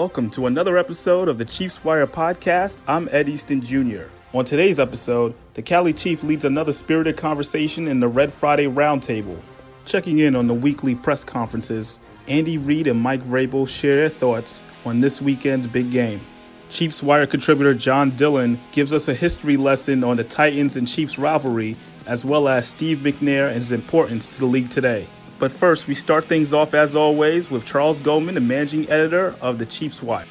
Welcome to another episode of the Chiefs Wire podcast. I'm Ed Easton Jr. On today's episode, the Cali Chief leads another spirited conversation in the Red Friday Roundtable. Checking in on the weekly press conferences, Andy Reid and Mike Vrabel share their thoughts on this weekend's big game. Chiefs Wire contributor John Dillon gives us a history lesson on the Titans and Chiefs rivalry, as well as Steve McNair and his importance to the league today. But first, we start things off as always with Charles Goldman, the managing editor of the Chiefs Wire.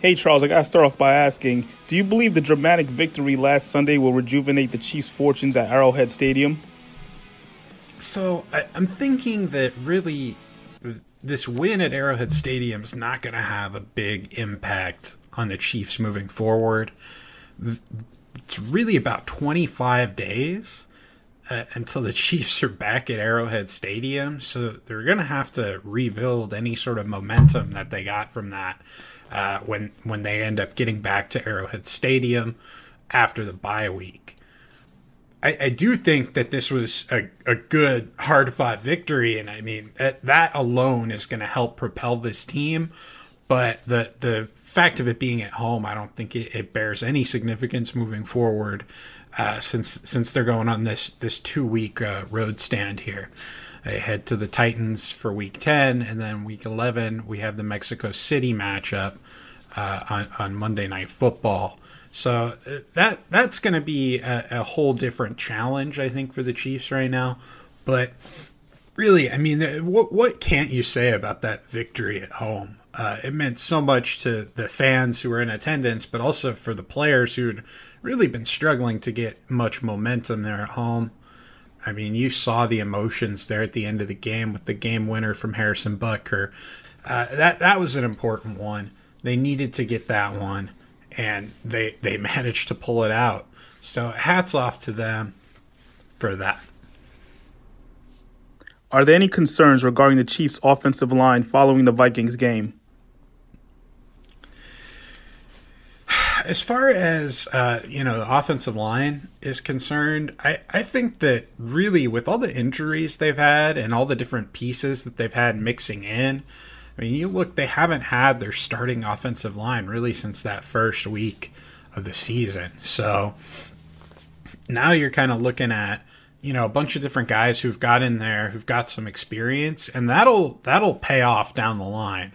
Hey Charles, I gotta start off by asking Do you believe the dramatic victory last Sunday will rejuvenate the Chiefs' fortunes at Arrowhead Stadium? So I, am thinking that really this win at Arrowhead Stadium is not going to have a big impact on the Chiefs moving forward. It's really about 25 days uh, until the Chiefs are back at Arrowhead Stadium, so they're going to have to rebuild any sort of momentum that they got from that uh, when when they end up getting back to Arrowhead Stadium after the bye week. I, I do think that this was a, a good, hard fought victory, and I mean that alone is going to help propel this team. But the the fact of it being at home, I don't think it, it bears any significance moving forward, uh, since since they're going on this this two week uh, road stand here. They head to the Titans for week 10, and then week 11, we have the Mexico City matchup uh, on, on Monday Night Football. So uh, that that's going to be a, a, whole different challenge, I think, for the Chiefs right now. But really, I mean, what what can't you say about that victory at home? Uh, it meant so much to the fans who were in attendance, but also for the players who'd really been struggling to get much momentum there at home. I mean, you saw the emotions there at the end of the game with the game winner from Harrison Butker. Uh, that that was an important one. They needed to get that one, and they they managed to pull it out. So hats off to them for that. Are there any concerns regarding the Chiefs' offensive line following the Vikings game? As far as uh, you know, the offensive line is concerned, I, I think that really with all the injuries they've had and all the different pieces that they've had mixing in, I mean, you look, they haven't had their starting offensive line really since that first week of the season. So now you're kind of looking at you know a bunch of different guys who've got in there who've got some experience, and that'll that'll pay off down the line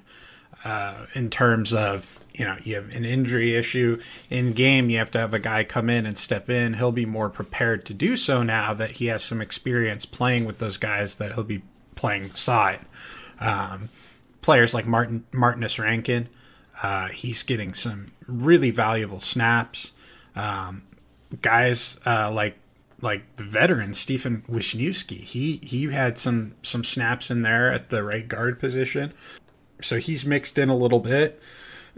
uh, in terms of you know you have an injury issue in game you have to have a guy come in and step in he'll be more prepared to do so now that he has some experience playing with those guys that he'll be playing side um, players like martin Martinas Rankin uh, he's getting some really valuable snaps um, guys uh, like like the veteran Stefen Wisniewski. He he had some some snaps in there at the right guard position. So he's mixed in a little bit.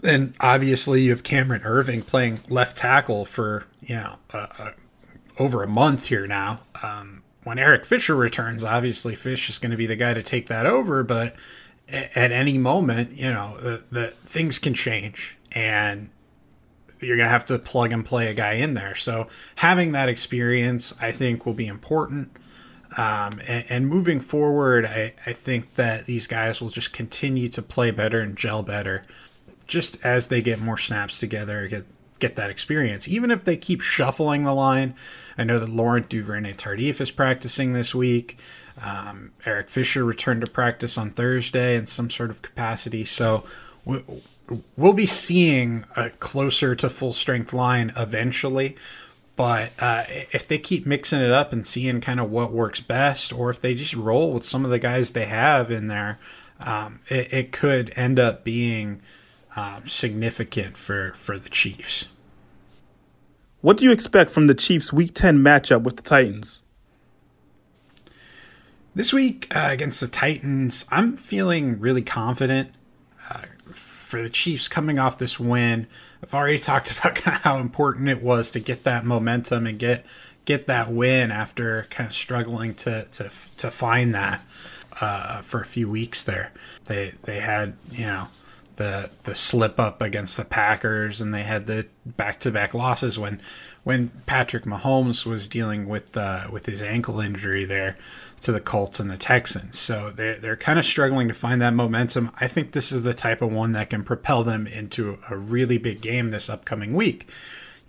Then obviously you have Cameron Irving playing left tackle for you know uh, uh, over a month here now. Um, when Eric Fisher returns, obviously Fish is going to be the guy to take that over. But at any moment, you know the, the things can change, and you're going to have to plug and play a guy in there. So having that experience, I think, will be important. Um, and, and, moving forward, I, I think that these guys will just continue to play better and gel better just as they get more snaps together, get get that experience. Even if they keep shuffling the line, I know that Laurent Duvernay Tardif is practicing this week. Um, Eric Fisher returned to practice on Thursday in some sort of capacity, so we'll be seeing a closer to full strength line eventually. But uh, if they keep mixing it up and seeing kind of what works best, or if they just roll with some of the guys they have in there, um, it, it could end up being um, significant for for the Chiefs. What do you expect from the Chiefs' Week 10 matchup with the Titans? This week uh, against the Titans, I'm feeling really confident uh, for the Chiefs coming off this win. I've already talked about kind of how important it was to get that momentum and get get that win after kind of struggling to to to find that uh, for a few weeks there. They they had you know the the slip up against the Packers, and they had the back to back losses when when Patrick Mahomes was dealing with uh, with his ankle injury there to the Colts and the Texans. So they're they're kind of struggling to find that momentum. I think this is the type of one that can propel them into a really big game this upcoming week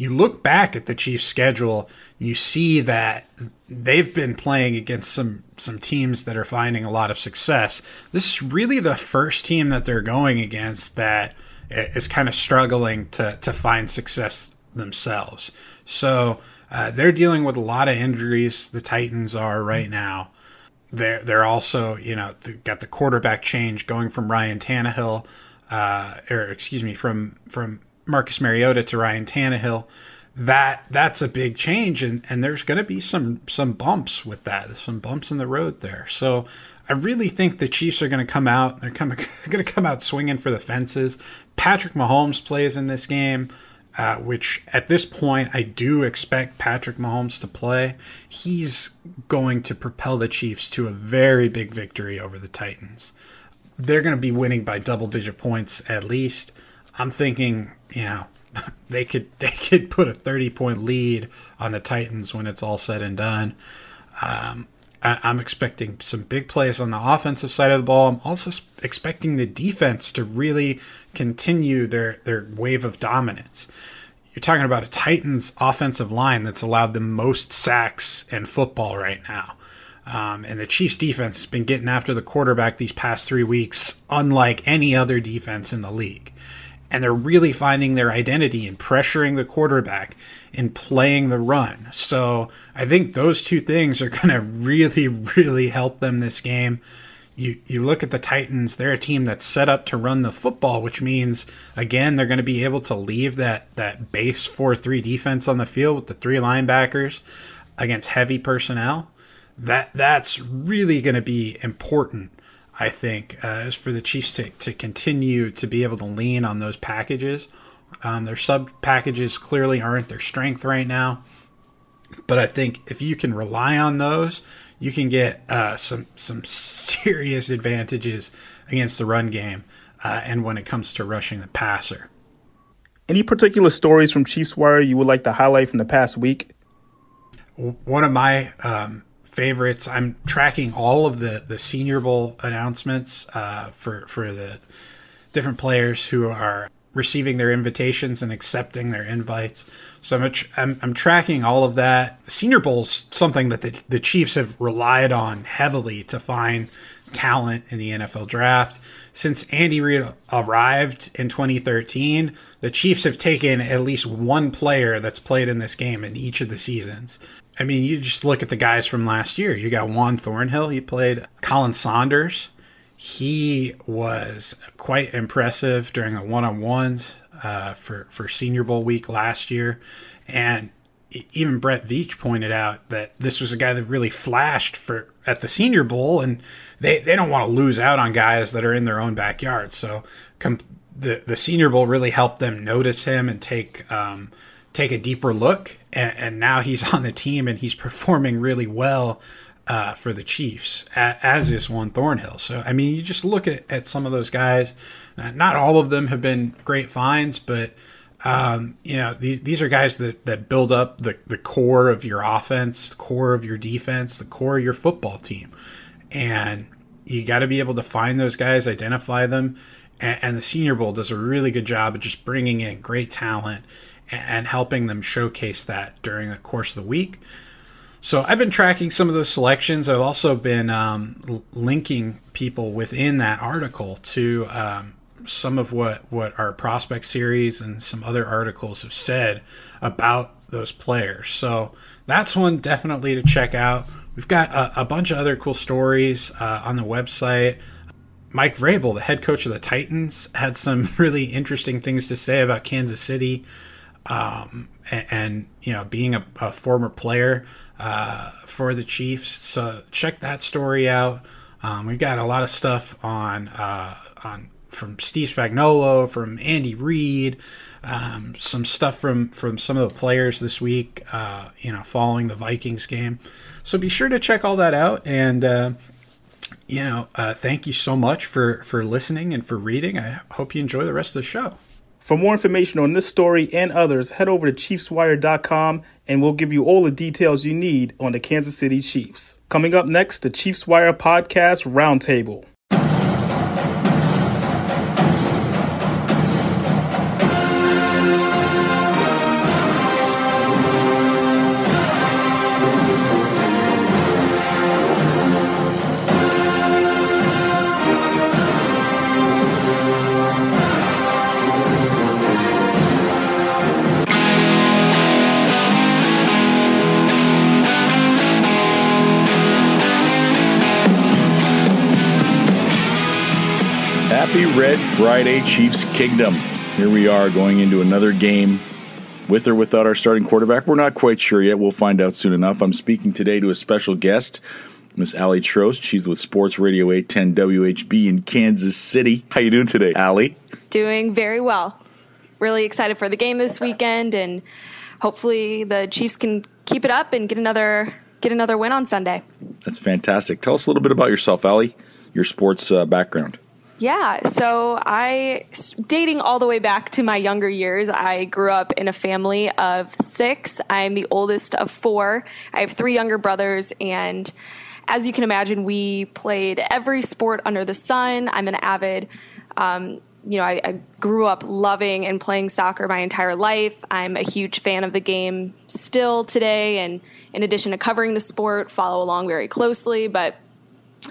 you look back at the Chiefs' schedule, you see that they've been playing against some some teams that are finding a lot of success. This is really the first team that they're going against that is kind of struggling to to find success themselves. So uh, they're dealing with a lot of injuries. The Titans are right now. They're they're also you know got the quarterback change going from Ryan Tannehill, uh, or excuse me from from Marcus Mariota to Ryan Tannehill, that that's a big change, and, and there's going to be some some bumps with that, some bumps in the road there. So I really think the Chiefs are going to come out. They're coming going to come out swinging for the fences. Patrick Mahomes plays in this game. Uh, which at this point I do expect Patrick Mahomes to play. He's going to propel the Chiefs to a very big victory over the Titans. They're going to be winning by double digit points at least. I'm thinking, you know, they could they could put a 30 point lead on the Titans when it's all said and done. Um, I, am expecting some big plays on the offensive side of the ball. I'm also expecting the defense to really continue their their wave of dominance. You're talking about a Titans offensive line that's allowed the most sacks in football right now. Um, and the Chiefs defense has been getting after the quarterback these past three weeks, unlike any other defense in the league and they're really finding their identity and pressuring the quarterback and playing the run. So I think those two things are going to really, really help them this game. You you look at the Titans; they're a team that's set up to run the football, which means again they're going to be able to leave that that base four three defense on the field with the three linebackers against heavy personnel. That that's really going to be important I think, uh, is for the Chiefs to, to continue to be able to lean on those packages. Um, their sub packages clearly aren't their strength right now, but I think if you can rely on those, you can get uh, some some serious advantages against the run game, uh, and when it comes to rushing the passer. Any particular stories from Chiefs Wire you would like to highlight from the past week? One of my um, favorites. I'm tracking all of the the Senior Bowl announcements uh, for for the different players who are receiving their invitations and accepting their invites. So I'm, I'm, I'm tracking all of that. Senior Bowl's something that the, the Chiefs have relied on heavily to find talent in the NFL draft. Since Andy Reid arrived in 2013, the Chiefs have taken at least one player that's played in this game in each of the seasons. I mean, you just look at the guys from last year. You got Juan Thornhill. He played Khalen Saunders. He was quite impressive during the one-on-ones uh, for for Senior Bowl week last year, and even Brett Veach pointed out that this was a guy that really flashed for at the Senior Bowl, and they, they don't want to lose out on guys that are in their own backyard. So com- the the Senior Bowl really helped them notice him and take um, take a deeper look, and, and, now he's on the team and he's performing really well uh, for the Chiefs, as is Juan Thornhill. So, I mean, you just look at, at some of those guys. Uh, not all of them have been great finds, but um, you know these these are guys that, that build up the, the core of your offense, the core of your defense, the core of your football team, and you got to be able to find those guys, identify them, and, and the Senior Bowl does a really good job of just bringing in great talent and helping them showcase that during the course of the week. So I've been tracking some of those selections. I've also been um, linking people within that article to um, some of what what our prospect series and some other articles have said about those players. So that's one definitely to check out. We've got a, a bunch of other cool stories uh, on the website Mike Vrabel, the head coach of the Titans, had some really interesting things to say about Kansas City, um, and, and, you know, being a, a former player uh, for the Chiefs. So check that story out. Um, we've got a lot of stuff on uh, on from Steve Spagnuolo, from Andy Reid, um, some stuff from from some of the players this week. Uh, you know, following the Vikings game. So be sure to check all that out and. Uh, you know, uh, thank you so much for for listening and for reading. I hope you enjoy the rest of the show. For more information on this story and others, head over to ChiefsWire.com and we'll give you all the details you need on the Kansas City Chiefs. Coming up next, the Chiefs Wire Podcast Roundtable. Red Friday, Chiefs Kingdom. Here we are going into another game with or without our starting quarterback. We're not quite sure yet. We'll find out soon enough. I'm speaking today to a special guest, Miss Aly Trost. She's with Sports Radio 810 WHB in Kansas City. How you doing today, Aly? Doing very well. Really excited for the game this weekend, and hopefully the Chiefs can keep it up and get another get another win on Sunday. That's fantastic. Tell us a little bit about yourself, Aly. Your sports uh, background. Yeah, so I, dating all the way back to my younger years, I grew up in a family of six. I'm the oldest of four. I have three younger brothers, and as you can imagine, we played every sport under the sun. I'm an avid, um, you know, I, I, grew up loving and playing soccer my entire life. I'm a huge fan of the game still today, and in addition to covering the sport, follow along very closely. But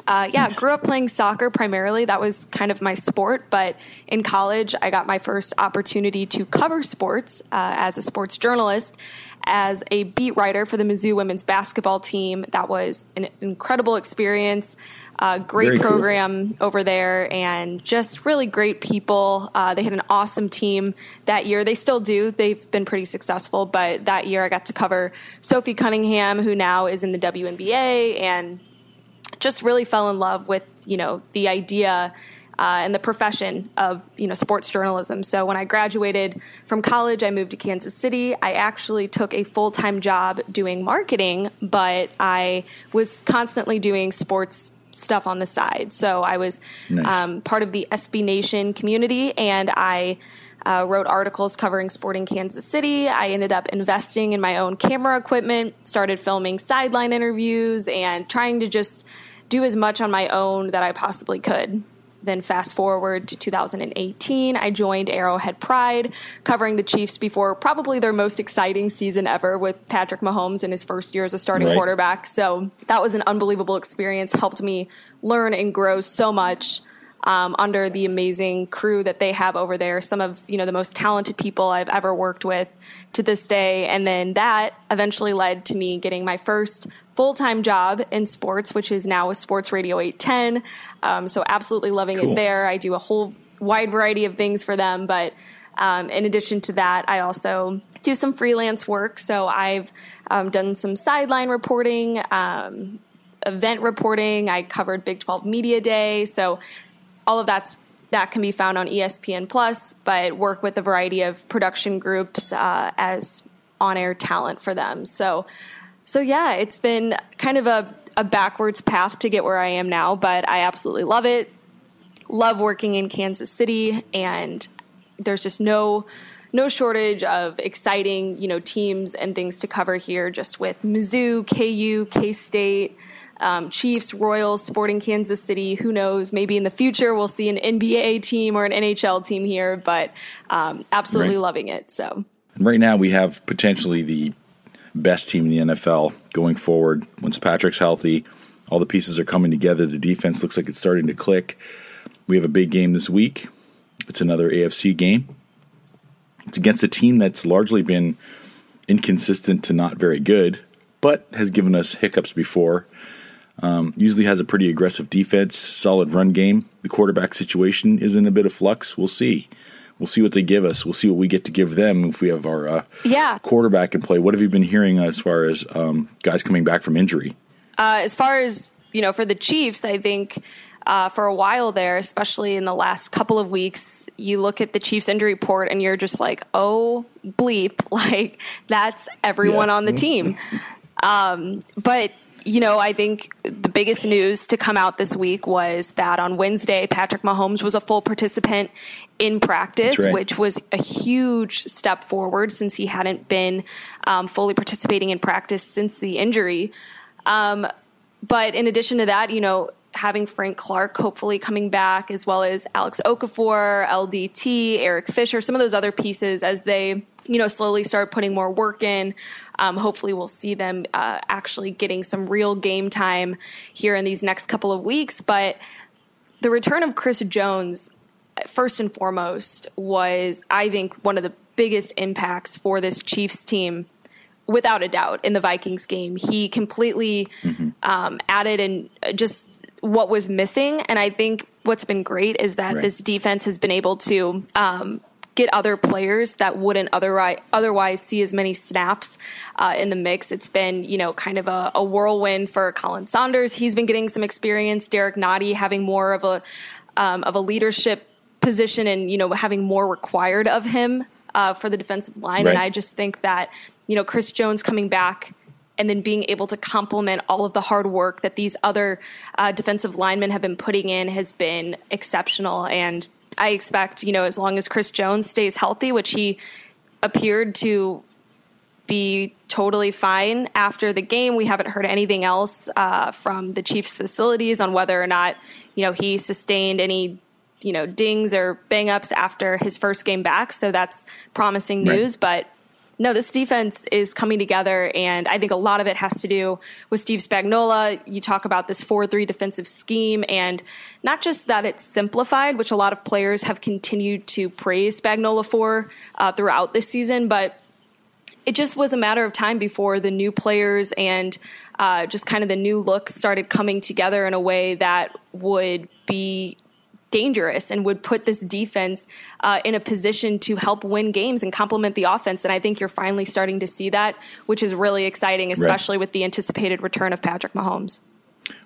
uh, yeah, grew up playing soccer primarily. That was kind of my sport. But in college, I got my first opportunity to cover sports uh, as a sports journalist, as a beat writer for the Mizzou women's basketball team. That was an incredible experience. Uh, great Very program cool. over there, and just really great people. Uh, they had an awesome team that year. They still do. They've been pretty successful, but that year I got to cover Sophie Cunningham, who now is in the WNBA, and just really fell in love with you know the idea uh, and the profession of you know sports journalism. So when I graduated from college, I moved to Kansas City. I actually took a full time job doing marketing, but I was constantly doing sports stuff on the side. So I was nice. um, part of the SB Nation community, and I. Uh, wrote articles covering sporting Kansas City. I ended up investing in my own camera equipment, started filming sideline interviews, and trying to just do as much on my own that I possibly could. Then fast forward to 2018, I joined Arrowhead Pride, covering the Chiefs before probably their most exciting season ever with Patrick Mahomes in his first year as a starting right. quarterback. So that was an unbelievable experience, helped me learn and grow so much um, under the amazing crew that they have over there. Some of you know the most talented people I've ever worked with to this day, and then that eventually led to me getting my first full time job in sports, which is now with Sports Radio 810. Um, so absolutely loving cool. it there. I do a whole wide variety of things for them, but um, in addition to that, I also do some freelance work. So I've um, done some sideline reporting, um, event reporting. I covered Big 12 Media Day. So all of that's that can be found on ESPN Plus, but work with a variety of production groups uh, as on-air talent for them. So, so yeah, it's been kind of a, a backwards path to get where I am now, but I absolutely love it. Love working in Kansas City, and there's just no no shortage of exciting, you know, teams and things to cover here. Just with Mizzou, KU, K State um, Chiefs, Royals, Sporting Kansas City. Who knows? Maybe in the future we'll see an NBA team or an NHL team here, but um, absolutely right. loving it. So right now we have potentially the best team in the NFL going forward. Once Patrick's healthy, all the pieces are coming together. The defense looks like it's starting to click. We have a big game this week. It's another AFC game. It's against a team that's largely been inconsistent to not very good, but has given us hiccups before. Um, usually has a pretty aggressive defense, solid run game. The quarterback situation is in a bit of flux. We'll see. We'll see what they give us. We'll see what we get to give them if we have our uh, Yeah. quarterback in play. What have you been hearing as far as um, guys coming back from injury? Uh, as far as you know, for the Chiefs, I think uh, for a while there, especially in the last couple of weeks, you look at the Chiefs injury report and you're just like, oh bleep, like that's everyone Yeah. on the team. um, but you know, I think the biggest news to come out this week was that on Wednesday, Patrick Mahomes was a full participant in practice, right. which was a huge step forward since he hadn't been um, fully participating in practice since the injury. Um, but in addition to that, you know, having Frank Clark hopefully coming back, as well as Alex Okafor, LDT, Eric Fisher, some of those other pieces as they, you know, slowly start putting more work in. Um, hopefully, we'll see them uh, actually getting some real game time here in these next couple of weeks. But the return of Chris Jones, first and foremost, was, I think, one of the biggest impacts for this Chiefs team without a doubt in the Vikings game. He completely um, added and just what was missing. And I think what's been great is that Right. this defense has been able to um, get other players that wouldn't otherwise otherwise see as many snaps uh, in the mix. It's been you know kind of a, a whirlwind for Khalen Saunders. He's been getting some experience. Derrick Nnadi having more of a um, of a leadership position and you know having more required of him uh, for the defensive line. And I just think that you know Chris Jones coming back and then being able to complement all of the hard work that these other uh, defensive linemen have been putting in has been exceptional. And I expect you know as long as Chris Jones stays healthy, which he appeared to be totally fine after the game. We haven't heard anything else uh, from the Chiefs facilities on whether or not you know he sustained any you know dings or bang ups after his first game back. So that's promising Right. news, but. No, this defense is coming together, and I think a lot of it has to do with Steve Spagnuolo. You talk about this 4 3 defensive scheme, and not just that it's simplified, which a lot of players have continued to praise Spagnuolo for uh, throughout this season, but it just was a matter of time before the new players and uh, just kind of the new looks started coming together in a way that would be dangerous and would put this defense uh, in a position to help win games and complement the offense. And I think you're finally starting to see that, which is really exciting, especially with the anticipated return of Patrick Mahomes.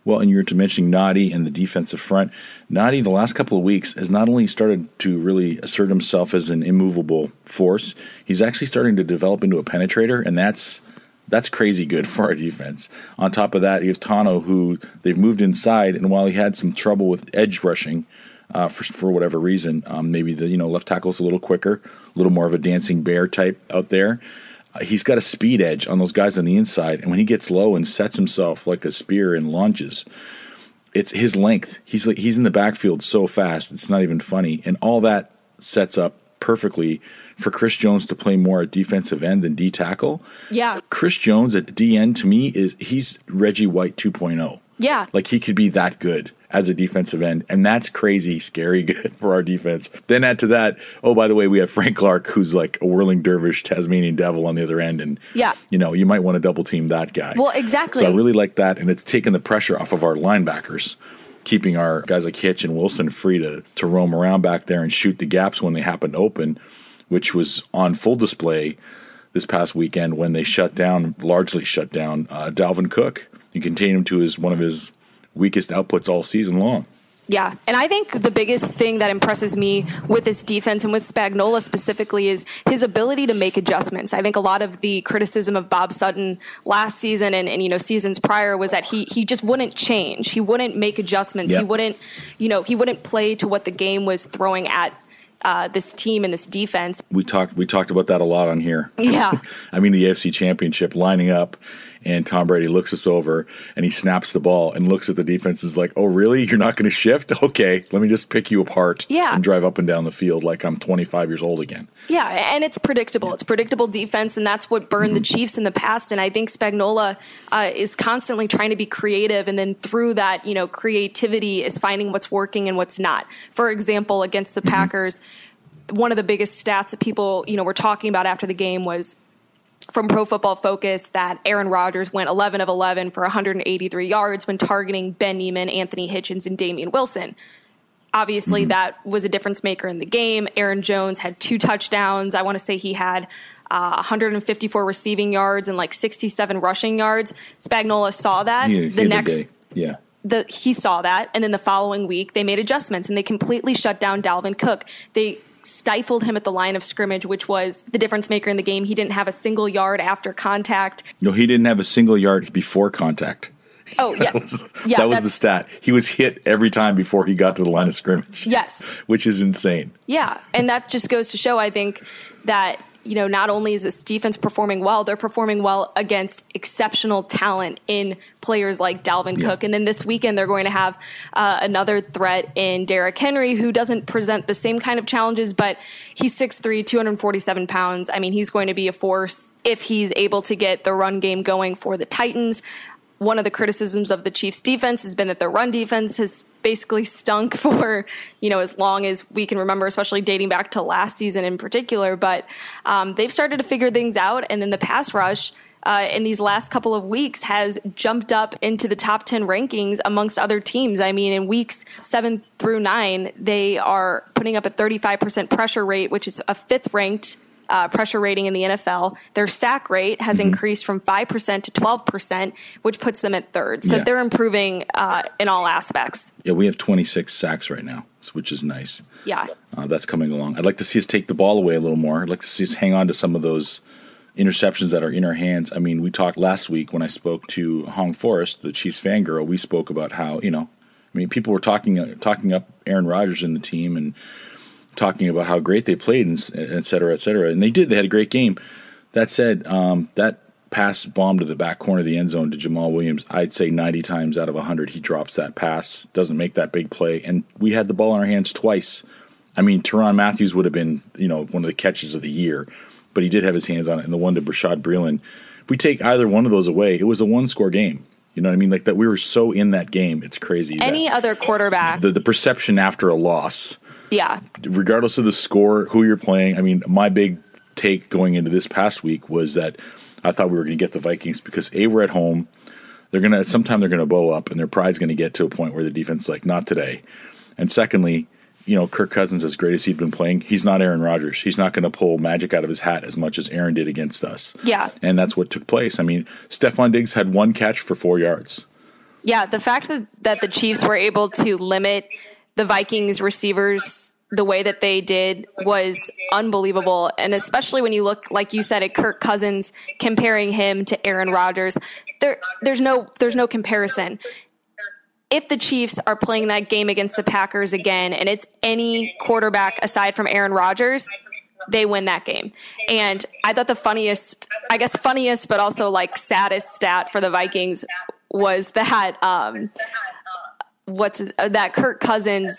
Well, and you're to mentioning Nnadi and the defensive front. Nnadi, the last couple of weeks, has not only started to really assert himself as an immovable force, he's actually starting to develop into a penetrator, and that's that's crazy good for our defense. On top of that, you have Tanoh, who they've moved inside, and while he had some trouble with edge rushing uh, for for whatever reason, um, maybe the you know left tackle's a little quicker, a little more of a dancing bear type out there. Uh, he's got a speed edge on those guys on the inside, and when he gets low and sets himself like a spear and launches, it's his length. He's like he's in the backfield so fast, it's not even funny, and all that sets up perfectly for Chris Jones to play more at defensive end than D tackle. Yeah. Chris Jones at DN to me is he's Reggie White 2.0. Yeah. Like he could be that good as a defensive end, and that's crazy, scary good for our defense. Then add to that, oh by the way, we have Frank Clark, who's like a whirling dervish Tasmanian devil on the other end, and Yeah. you know you might want to double team that guy. Well, exactly. So I really like that, and it's taken the pressure off of our linebackers, keeping our guys like Hitch and Wilson free to to roam around back there and shoot the gaps when they happen to open, which was on full display this past weekend when they shut down, largely shut down uh, Dalvin Cook and contained him to his one of his weakest outputs all season long. Yeah, and I think the biggest thing that impresses me with this defense and with Spagnuolo specifically is his ability to make adjustments. I think a lot of the criticism of Bob Sutton last season and, and you know seasons prior was that he he just wouldn't change. He wouldn't make adjustments. He wouldn't you know he wouldn't play to what the game was throwing at uh, this team and this defense. We talked we talked about that a lot on here. Yeah. I mean the AFC Championship lining up and Tom Brady looks us over and he snaps the ball and looks at the defense and is like, "Oh, really? You're not going to shift? Okay, let me just pick you apart Yeah. and drive up and down the field like I'm 25 years old again." Yeah, and it's predictable. It's predictable defense, and that's what burned the Chiefs in the past. And I think Spagnuolo uh, is constantly trying to be creative, and then through that, you know, creativity is finding what's working and what's not. For example, against the Packers, one of the biggest stats that people, you know, were talking about after the game was from Pro Football Focus that Aaron Rodgers went 11 of 11 for 183 yards when targeting Ben Niemann, Anthony Hitchens, and Damien Wilson. Obviously, mm-hmm. that was a difference maker in the game. Aaron Jones had two touchdowns. I want to say he had uh, 154 receiving yards and like 67 rushing yards. Spagnuolo saw that. The next, yeah. The, he saw that, and then the following week they made adjustments and they completely shut down Dalvin Cook. They stifled him at the line of scrimmage, which was the difference maker in the game. He didn't have a single yard after contact. No, he didn't have a single yard before contact. Oh yeah, that was, yeah, that was the stat. He was hit every time before he got to the line of scrimmage. Yes, which is insane. Yeah, and that just goes to show, I think, that you know, not only is this defense performing well, they're performing well against exceptional talent in players like Dalvin yeah. Cook. And then this weekend, they're going to have uh, another threat in Derrick Henry, who doesn't present the same kind of challenges, but he's 6'3, 247 pounds. I mean, he's going to be a force if he's able to get the run game going for the Titans one of the criticisms of the Chiefs defense has been that their run defense has basically stunk for, you know, as long as we can remember, especially dating back to last season in particular. But um, they've started to figure things out. And then the pass rush uh, in these last couple of weeks has jumped up into the top 10 rankings amongst other teams. I mean, in weeks seven through nine, they are putting up a 35% pressure rate, which is a fifth ranked uh, pressure rating in the NFL. Their sack rate has mm-hmm. increased from 5% to 12%, which puts them at third. So yeah. they're improving uh, in all aspects. Yeah, we have 26 sacks right now, which is nice. Yeah. Uh, that's coming along. I'd like to see us take the ball away a little more. I'd like to see us hang on to some of those interceptions that are in our hands. I mean, we talked last week when I spoke to Hong Forrest, the Chiefs fangirl. We spoke about how, you know, I mean, people were talking uh, talking up Aaron Rodgers in the team and talking about how great they played, and et cetera, et cetera. And they did. They had a great game. That said, um, that pass bomb to the back corner of the end zone to Jamaal Williams, I'd say 90 times out of 100, he drops that pass, doesn't make that big play. And we had the ball in our hands twice. I mean, Tyrann Mathieu would have been, you know, one of the catches of the year, but he did have his hands on it. And the one to Bashaud Breeland, if we take either one of those away, it was a one score game. You know what I mean? Like that, we were so in that game. It's crazy. Any other quarterback, the, the perception after a loss yeah. Regardless of the score, who you're playing. I mean, my big take going into this past week was that I thought we were going to get the Vikings because a we're at home. They're gonna sometime they're gonna bow up, and their pride's going to get to a point where the defense like not today. And secondly, you know, Kirk Cousins, as great as he's been playing, he's not Aaron Rodgers. He's not going to pull magic out of his hat as much as Aaron did against us. Yeah. And that's what took place. I mean, Stefon Diggs had one catch for four yards. Yeah, the fact that, that the Chiefs were able to limit the Vikings receivers the way that they did was unbelievable. And especially when you look, like you said, at Kirk Cousins, comparing him to Aaron Rodgers, there, there's no, there's no comparison. If the Chiefs are playing that game against the Packers again, and it's any quarterback aside from Aaron Rodgers, they win that game. And I thought the funniest, I guess funniest, but also like saddest stat for the Vikings was that, um, what's uh, that Kirk Cousins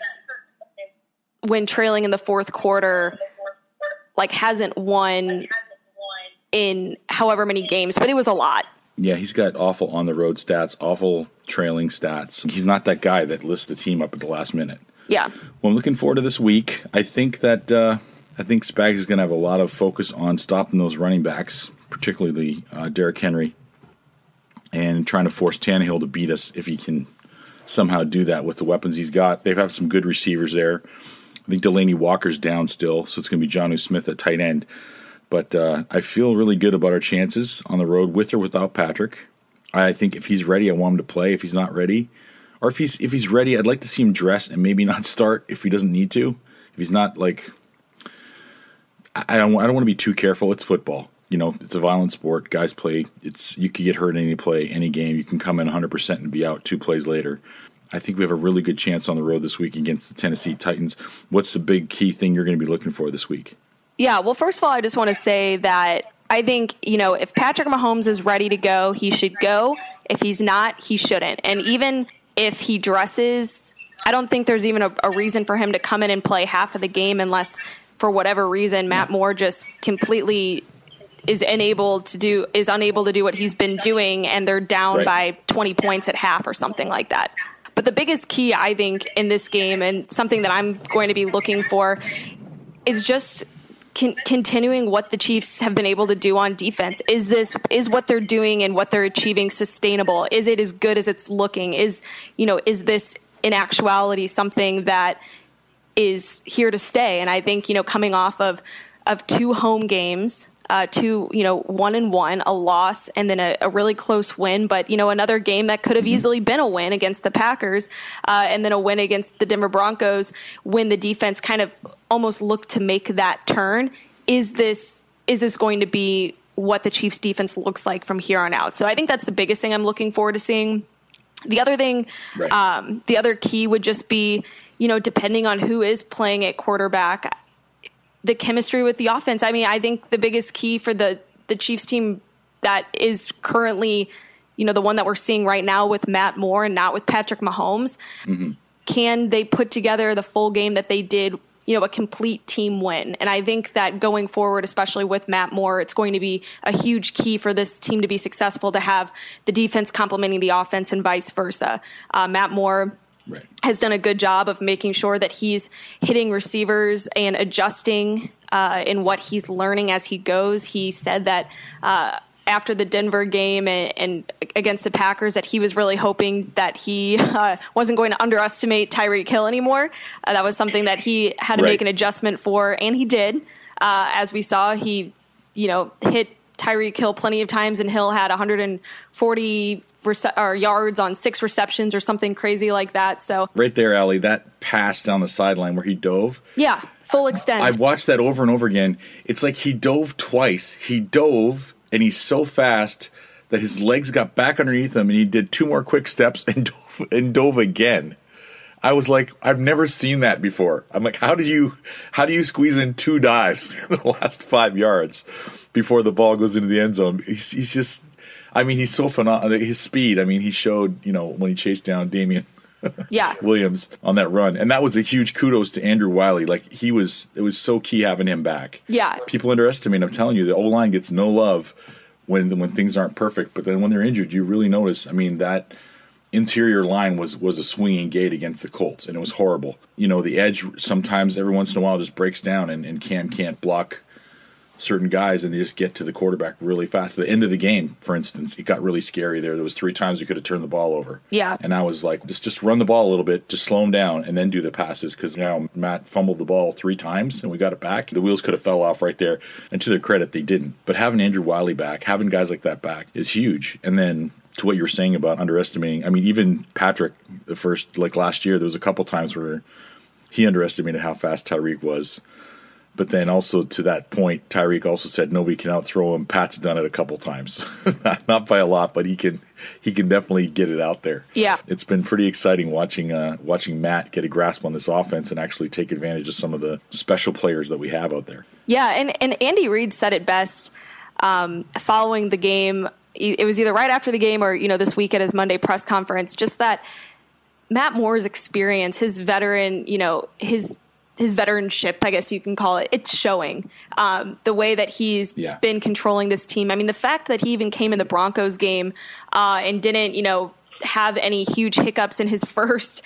when trailing in the fourth quarter like hasn't won in however many games, but it was a lot. Yeah, he's got awful on the road stats, awful trailing stats. He's not that guy that lists the team up at the last minute. Yeah. Well, I'm looking forward to this week. I think that uh, I think Spags is going to have a lot of focus on stopping those running backs, particularly uh, Derrick Henry, and trying to force Tannehill to beat us if he can somehow do that with the weapons he's got. They have some good receivers there. I think Delanie Walker's down still, so it's going to be Jonnu Smith at tight end. But uh, I feel really good about our chances on the road with or without Patrick. I think if he's ready, I want him to play. If he's not ready, or if he's if he's ready, I'd like to see him dress and maybe not start if he doesn't need to. If he's not like, I don't I don't want to be too careful. It's football, you know. It's a violent sport. Guys play. It's you could get hurt in any play, any game. You can come in 100 percent and be out two plays later. I think we have a really good chance on the road this week against the Tennessee Titans. What's the big key thing you're going to be looking for this week? Yeah, well, first of all, I just want to say that I think, you know, if Patrick Mahomes is ready to go, he should go. If he's not, he shouldn't. And even if he dresses, I don't think there's even a, a reason for him to come in and play half of the game unless, for whatever reason, Matt Moore just completely is unable to do is unable to do what he's been doing and they're down right. by 20 points at half or something like that. But the biggest key, I think, in this game, and something that I'm going to be looking for, is just con- continuing what the Chiefs have been able to do on defense. Is this is what they're doing and what they're achieving sustainable? Is it as good as it's looking? Is you know is this in actuality something that is here to stay? And I think you know coming off of of two home games uh, to you know one and one, a loss, and then a, a, really close win. But you know another game that could have mm-hmm. easily been a win against the Packers, uh, and then a win against the Denver Broncos when the defense kind of almost looked to make that turn. Is this is this going to be what the Chiefs defense looks like from here on out? So I think that's the biggest thing I'm looking forward to seeing. The other thing, right. um, the other key would just be, you know, depending on who is playing at quarterback, the chemistry with the offense. I mean, I think the biggest key for the the Chiefs team that is currently, you know, the one that we're seeing right now with Matt Moore and not with Patrick Mahomes. Mm-hmm. Can they put together the full game that they did? You know, a complete team win. And I think that going forward, especially with Matt Moore, it's going to be a huge key for this team to be successful to have the defense complementing the offense and vice versa. Uh, Matt Moore, right. has done a good job of making sure that he's hitting receivers and adjusting uh, in what he's learning as he goes. He said that. Uh, after the Denver game and, and, against the Packers, that he was really hoping that he uh, wasn't going to underestimate Tyreek Hill anymore. Uh, that was something that he had to right. make an adjustment for, and he did. Uh, as we saw, he, you know, hit Tyreek Hill plenty of times, and Hill had 140 rece- or yards on six receptions or something crazy like that. So right there, Aly, that pass down the sideline where he dove. Yeah, full extent. I watched that over and over again. It's like he dove twice. He dove and he's so fast that his legs got back underneath him and he did two more quick steps and dove, and dove again. I was like, I've never seen that before. I'm like, how do you how do you squeeze in two dives in the last five yards before the ball goes into the end zone? He's, he's just I mean, he's so phenomenal. His speed. I mean, he showed you know when he chased down Damien. yeah. Williams on that run. And that was a huge kudos to Andrew Wylie. Like he was it was so key having him back. Yeah. People underestimate, I'm telling you, the O line gets no love when when things aren't perfect, but then when they're injured, you really notice. I mean, that interior line was was a swinging gate against the Colts, and it was horrible. You know, the edge sometimes every once in a while just breaks down, and, and Cam can't block certain guys and they just get to the quarterback really fast. At the end of the game, for instance, it got really scary there. There was three times you could have turned the ball over. Yeah. And I was like, just just run the ball a little bit, just slow him down, and then do the passes because now Matt fumbled the ball three times and we got it back. The wheels could have fell off right there. And to their credit, they didn't. But having Andrew Wylie back, having guys like that back is huge. And then to what you were saying about underestimating, I mean, even Patrick, the first like last year, there was a couple times where he underestimated how fast Tyreek was but then also to that point, Tyreek also said nobody can outthrow him. Pat's done it a couple times, not by a lot, but he can he can definitely get it out there. Yeah, it's been pretty exciting watching uh, watching Matt get a grasp on this offense and actually take advantage of some of the special players that we have out there. Yeah, and and Andy Reid said it best um, following the game. It was either right after the game or you know this week at his Monday press conference. Just that Matt Moore's experience, his veteran, you know his his veteranship, I guess you can call it, it's showing. Um, the way that he's yeah. been controlling this team. I mean, the fact that he even came in the Broncos game uh, and didn't, you know, have any huge hiccups in his first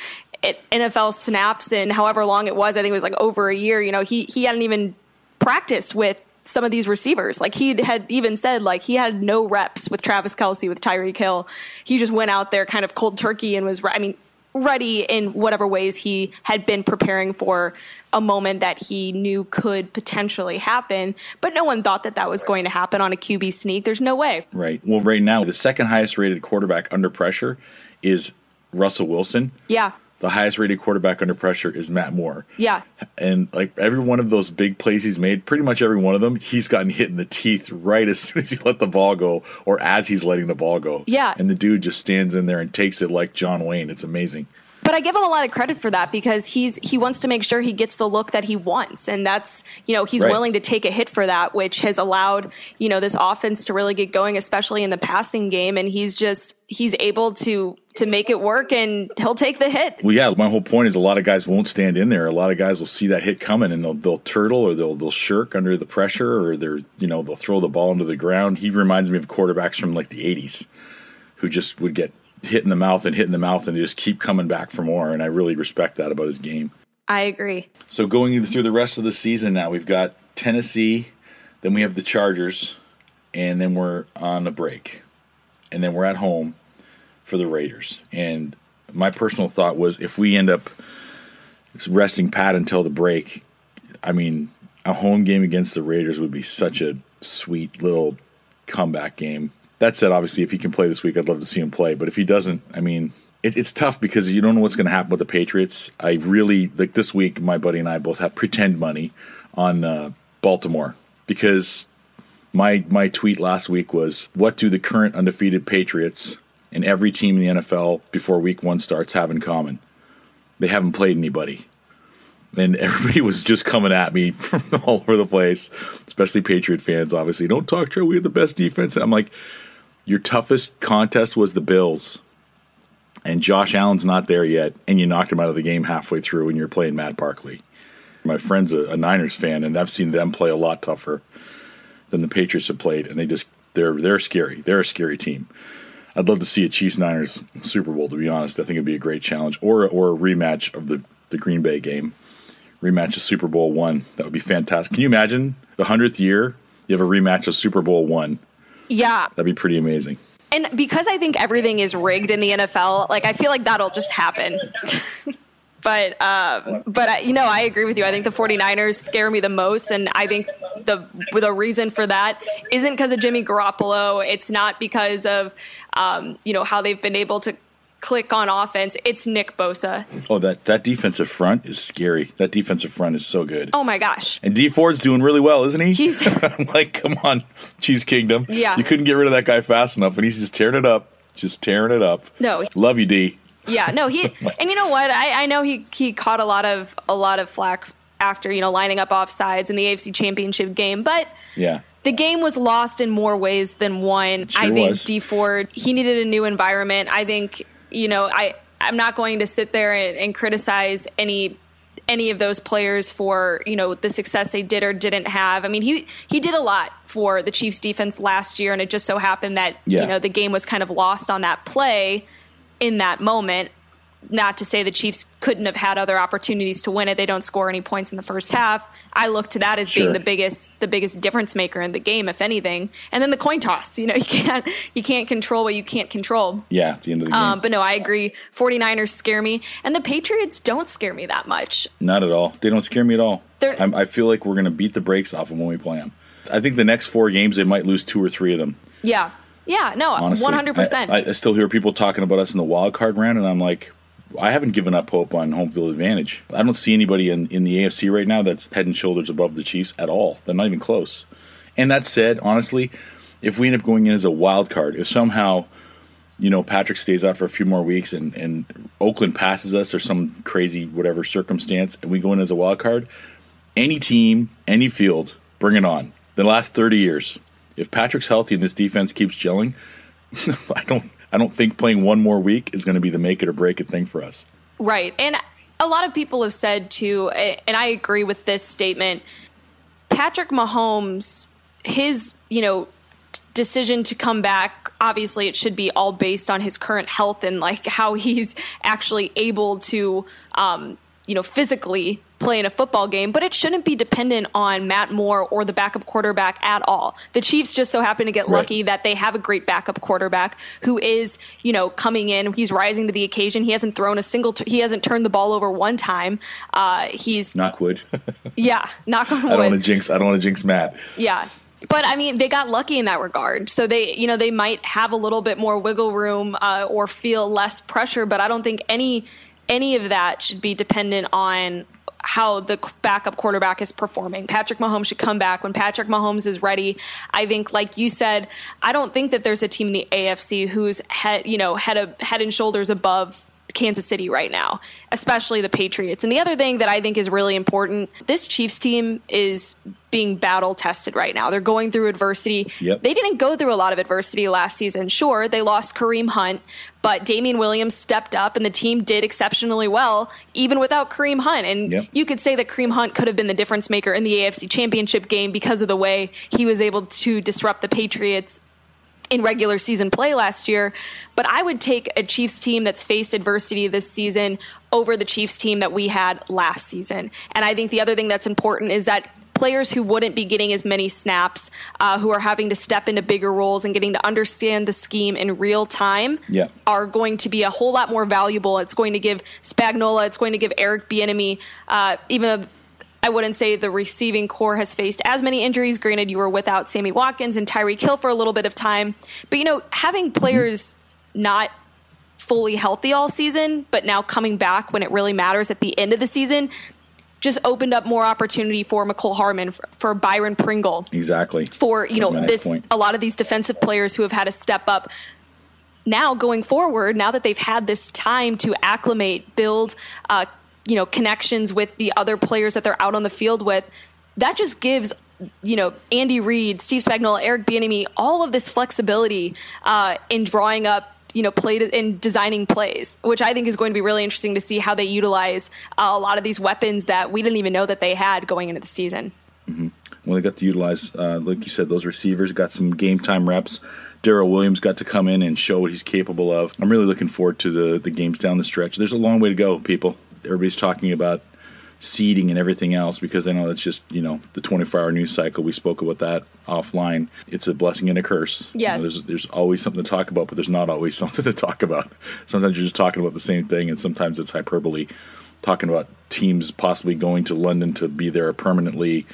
NFL snaps and however long it was, I think it was like over a year. You know, he he hadn't even practiced with some of these receivers. Like he had even said, like he had no reps with Travis Kelce, with Tyreek Hill. He just went out there kind of cold turkey and was. I mean, ready in whatever ways he had been preparing for a moment that he knew could potentially happen, but no one thought that that was going to happen on a QB sneak. There's no way. Right. Well, right now, the second highest rated quarterback under pressure is Russell Wilson. Yeah. The highest rated quarterback under pressure is Matt Moore. Yeah. And like every one of those big plays he's made, pretty much every one of them, he's gotten hit in the teeth right as soon as he let the ball go or as he's letting the ball go. Yeah. And the dude just stands in there and takes it like John Wayne. It's amazing. But I give him a lot of credit for that because he's he wants to make sure he gets the look that he wants, and that's you know he's right. willing to take a hit for that, which has allowed you know this offense to really get going, especially in the passing game, and he's just he's able to to make it work and he'll take the hit. Well, yeah, my whole point is a lot of guys won't stand in there. A lot of guys will see that hit coming and they'll they'll turtle or they'll they'll shirk under the pressure or they're you know they'll throw the ball into the ground. He reminds me of quarterbacks from like the '80s who just would get hit in the mouth and hit in the mouth and just keep coming back for more. And I really respect that about his game. I agree. So going through the rest of the season now, we've got Tennessee, then we have the Chargers, and then we're on a break, and then we're at home for the Raiders. And my personal thought was if we end up resting Pat until the break, I mean, a home game against the Raiders would be such a sweet little comeback game. That said, obviously, if he can play this week, I'd love to see him play. But if he doesn't, I mean, it, it's tough because you don't know what's going to happen with the Patriots. I really like this week. My buddy and I both have pretend money on uh, Baltimore because my my tweet last week was, "What do the current undefeated Patriots and every team in the NFL before Week One starts have in common? They haven't played anybody." and everybody was just coming at me from all over the place, especially Patriot fans. Obviously, don't talk Joe. We have the best defense. I'm like, your toughest contest was the Bills, and Josh Allen's not there yet, and you knocked him out of the game halfway through, when you're playing Matt Barkley. My friend's a, a Niners fan, and I've seen them play a lot tougher than the Patriots have played, and they just they're they're scary. They're a scary team. I'd love to see a Chiefs Niners Super Bowl. To be honest, I think it'd be a great challenge, or or a rematch of the the Green Bay game rematch of Super Bowl one. That would be fantastic. Can you imagine the hundredth year you have a rematch of Super Bowl one? Yeah, that'd be pretty amazing. And because I think everything is rigged in the NFL, like I feel like that'll just happen. but um, but I, you know, I agree with you. I think the 49ers scare me the most, and I think the the reason for that isn't because of Jimmy Garoppolo. It's not because of um, you know how they've been able to click on offense, it's Nick Bosa. Oh, that that defensive front is scary. That defensive front is so good. Oh my gosh. And Dee Ford's doing really well, isn't he? He's I'm like, come on, Chiefs Kingdom. Yeah. You couldn't get rid of that guy fast enough, and he's just tearing it up. Just tearing it up. No. Love you, D. Yeah, no, he and you know what? I, I know he he caught a lot of a lot of flack after, you know, lining up off sides in the AFC championship game, but Yeah. the game was lost in more ways than one. Sure I think was. Dee Ford he needed a new environment. I think you know I I'm not going to sit there and, and criticize any any of those players for you know the success they did or didn't have. I mean he he did a lot for the Chiefs defense last year, and it just so happened that Yeah. you know the game was kind of lost on that play in that moment. Not to say the Chiefs couldn't have had other opportunities to win it. They don't score any points in the first half. I look to that as being the biggest the biggest difference maker in the game, if anything. And then the coin toss. You know, you can't you can't control what you can't control. Yeah, at the end of the game. Um, but no, I agree. 49ers scare me, and the Patriots don't scare me that much. Not at all. They don't scare me at all. I'm, I feel like we're going to beat the brakes off them when we play them. I think the next four games they might lose two or three of them. Yeah, yeah, no, Honestly, 100. percent I, I still hear people talking about us in the wild card round, and I'm like, I haven't given up hope on home field advantage. I don't see anybody in, in the AFC right now that's head and shoulders above the Chiefs at all. They're not even close. And that said, honestly, if we end up going in as a wild card, if somehow you know Patrick stays out for a few more weeks and, and Oakland passes us or some crazy whatever circumstance, and we go in as a wild card, any team, any field, bring it on. The last thirty years, if Patrick's healthy and this defense keeps gelling, I don't I don't think playing one more week is going to be the make it or break it thing for us. Right. And a lot of people have said too, and I agree with this statement. Patrick Mahomes, his, you know, decision to come back, obviously it should be all based on his current health and like how he's actually able to, um, you know, physically play in a football game, but it shouldn't be dependent on Matt Moore or the backup quarterback at all. The Chiefs just so happen to get Right. lucky that they have a great backup quarterback who is, you know, coming in. He's rising to the occasion. He hasn't thrown a single. T- he hasn't turned the ball over one time. Uh, he's Knock wood. Yeah, knock on wood. I don't want to jinx. I don't want to jinx Matt. Yeah. But I mean, they got lucky in that regard. So they, you know, they might have a little bit more wiggle room uh, or feel less pressure. But I don't think any any of that should be dependent on how the backup quarterback is performing. Patrick Mahomes should come back when Patrick Mahomes is ready. I think, like you said, I don't think that there's a team in the AFC who's head, you know, head of, head and shoulders above Kansas City right now, especially the Patriots. And the other thing that I think is really important, this Chiefs team is being battle tested right now. They're going through adversity. Yep. They didn't go through a lot of adversity last season. Sure, they lost Kareem Hunt, but Damien Williams stepped up and the team did exceptionally well even without Kareem Hunt. And Yep. you could say that Kareem Hunt could have been the difference maker in the AFC Championship game because of the way he was able to disrupt the Patriots in regular season play last year. But I would take a Chiefs team that's faced adversity this season over the Chiefs team that we had last season. And I think the other thing that's important is that players who wouldn't be getting as many snaps, uh, who are having to step into bigger roles and getting to understand the scheme in real time, Yeah. are going to be a whole lot more valuable. It's going to give Spagnuolo, it's going to give Eric Bieniemy, uh, even though I wouldn't say the receiving corps has faced as many injuries. Granted, you were without Sammy Watkins and Tyreek Hill for a little bit of time, but you know, having players not fully healthy all season, but now coming back when it really matters at the end of the season, just opened up more opportunity for Mecole Hardman, for, for Byron Pringle, Exactly. for you That was my know this point. a lot of these defensive players who have had to step up now going forward now that they've had this time to acclimate build uh, you know connections with the other players that they're out on the field with that just gives you know Andy Reid, Steve Spagnuolo, Eric Bieniemy all of this flexibility uh, in drawing up you know play in designing plays which I think is going to be really interesting to see how they utilize uh, a lot of these weapons that we didn't even know that they had going into the season. Well, they got to utilize, uh, like you said, those receivers got some game time reps. Darrel Williams got to come in and show what he's capable of. I'm really looking forward to the the games down the stretch. There's a long way to go, people. Everybody's talking about seeding and everything else because I know that's just you know the 24 hour news cycle. We spoke about that offline. It's a blessing and a curse. You know, Yes. there's there's always something to talk about, but there's not always something to talk about. Sometimes you're just talking about the same thing, and sometimes it's hyperbole. Talking about teams possibly going to London to be there permanently.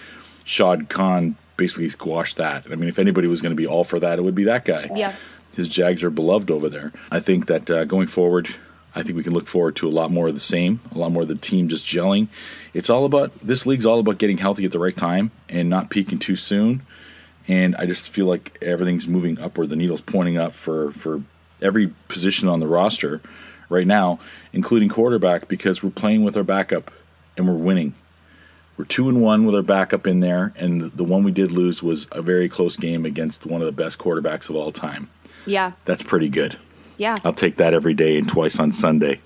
Shad Khan basically squashed that. I mean, if anybody was going to be all for that, it would be that guy. Yeah. His Jags are beloved over there. I think that uh, going forward, I think we can look forward to a lot more of the same, a lot more of the team just gelling. It's all about this league's all about getting healthy at the right time and not peaking too soon. And I just feel like everything's moving upward. The needle's pointing up for for every position on the roster right now, including quarterback, because we're playing with our backup and we're winning. We're two and one with our backup in there, and the, the one we did lose was a very close game against one of the best quarterbacks of all time. Yeah, That's pretty good. Yeah. I'll take that every day and twice on Sunday.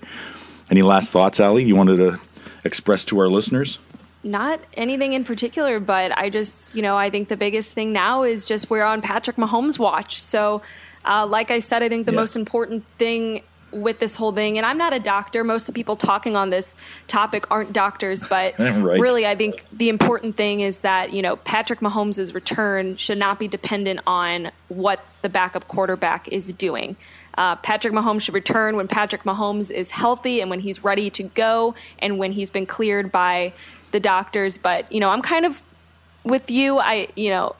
Any last thoughts, Aly? You wanted to express to our listeners? Not anything in particular, but I just, you know, I think the biggest thing now is just we're on Patrick Mahomes' watch. So, uh, like I said, I think the Yeah. most important thing with this whole thing, and I'm not a doctor, most of the people talking on this topic aren't doctors, but Right. really, I think the important thing is that, you know, Patrick Mahomes' return should not be dependent on what the backup quarterback is doing. Uh, Patrick Mahomes should return when Patrick Mahomes is healthy and when he's ready to go and when he's been cleared by the doctors. But, you know, I'm kind of with you. I, you know,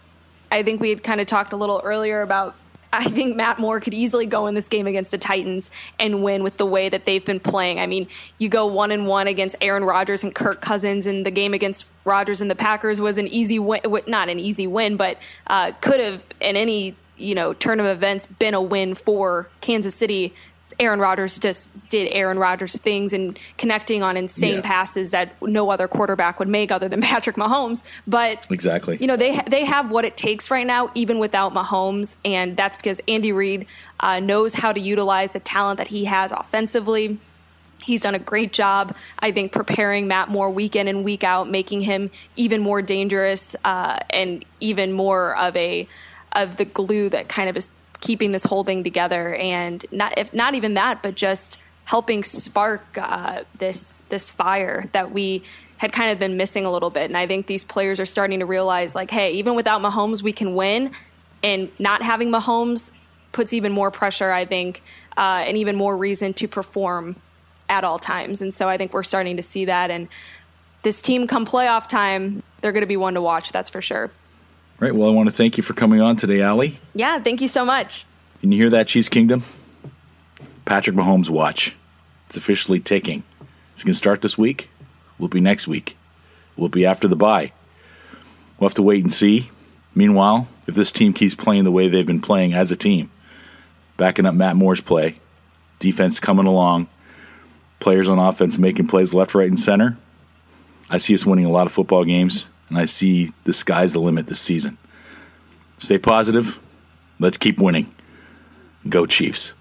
I think we had kind of talked a little earlier about. I think Matt Moore could easily go in this game against the Titans and win with the way that they've been playing. I mean, you go one and one against Aaron Rodgers and Kirk Cousins, and the game against Rodgers and the Packers was an easy win. Not an easy win, but uh, could have in any you know turn of events been a win for Kansas City. Aaron Rodgers just did Aaron Rodgers things and connecting on insane Yeah. passes that no other quarterback would make other than Patrick Mahomes. But Exactly. you know they ha- they have what it takes right now, even without Mahomes, and that's because Andy Reid uh, knows how to utilize the talent that he has offensively. He's done a great job, I think, preparing Matt Moore week in and week out, making him even more dangerous uh, and even more of a of the glue that kind of is keeping this whole thing together. And not if not even that, but just helping spark uh, this this fire that we had kind of been missing a little bit. And I think these players are starting to realize, like, hey, even without Mahomes, we can win. And not having Mahomes puts even more pressure, I think, uh, and even more reason to perform at all times. And so I think we're starting to see that. And this team, come playoff time, they're going to be one to watch. That's for sure. Right. Well, I want to thank you for coming on today, Aly. Yeah. Thank you so much. Can you hear that, Chiefs Kingdom? Patrick Mahomes' watch. It's officially ticking. It's going to start this week. Will be next week? Will be after the bye? We'll have to wait and see. Meanwhile, if this team keeps playing the way they've been playing as a team, backing up Matt Moore's play, defense coming along, players on offense making plays left, right, and center, I see us winning a lot of football games, and I see the sky's the limit this season. Stay positive. Let's keep winning. Go Chiefs.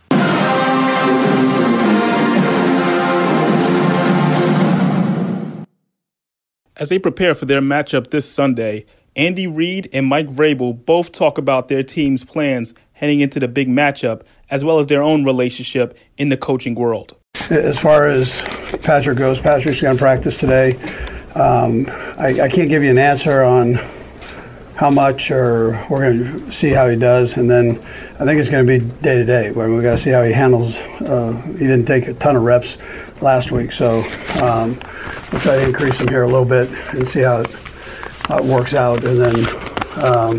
As they prepare for their matchup this Sunday, Andy Reid and Mike Vrabel both talk about their team's plans heading into the big matchup, as well as their own relationship in the coaching world. As far as Patrick goes, Patrick's going to practice today. Um, I, I can't give you an answer on how much, or we're going to see how he does, and then I think it's going to be day to day. Where we got to see how he handles. Uh, he didn't take a ton of reps last week, so um, we'll try to increase him here a little bit and see how it, how it works out, and then um,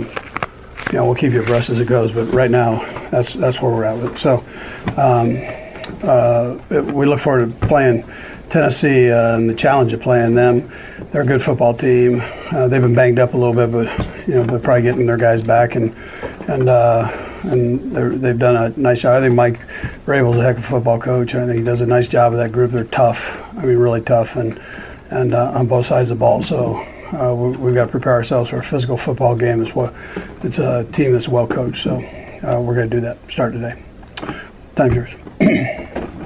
you know we'll keep you abreast as it goes. But right now, that's that's where we're at with it. So um, uh, we look forward to playing Tennessee uh, and the challenge of playing them. They're a good football team. Uh, they've been banged up a little bit, but you know they're probably getting their guys back and and uh, and they've done a nice job. I think Mike Vrabel's a heck of a football coach. And I think he does a nice job of that group. They're tough. I mean, really tough, and and uh, on both sides of the ball. So uh, we, we've got to prepare ourselves for a physical football game. As well, it's a team that's well coached. So uh, we're going to do that. Start today. Time's yours.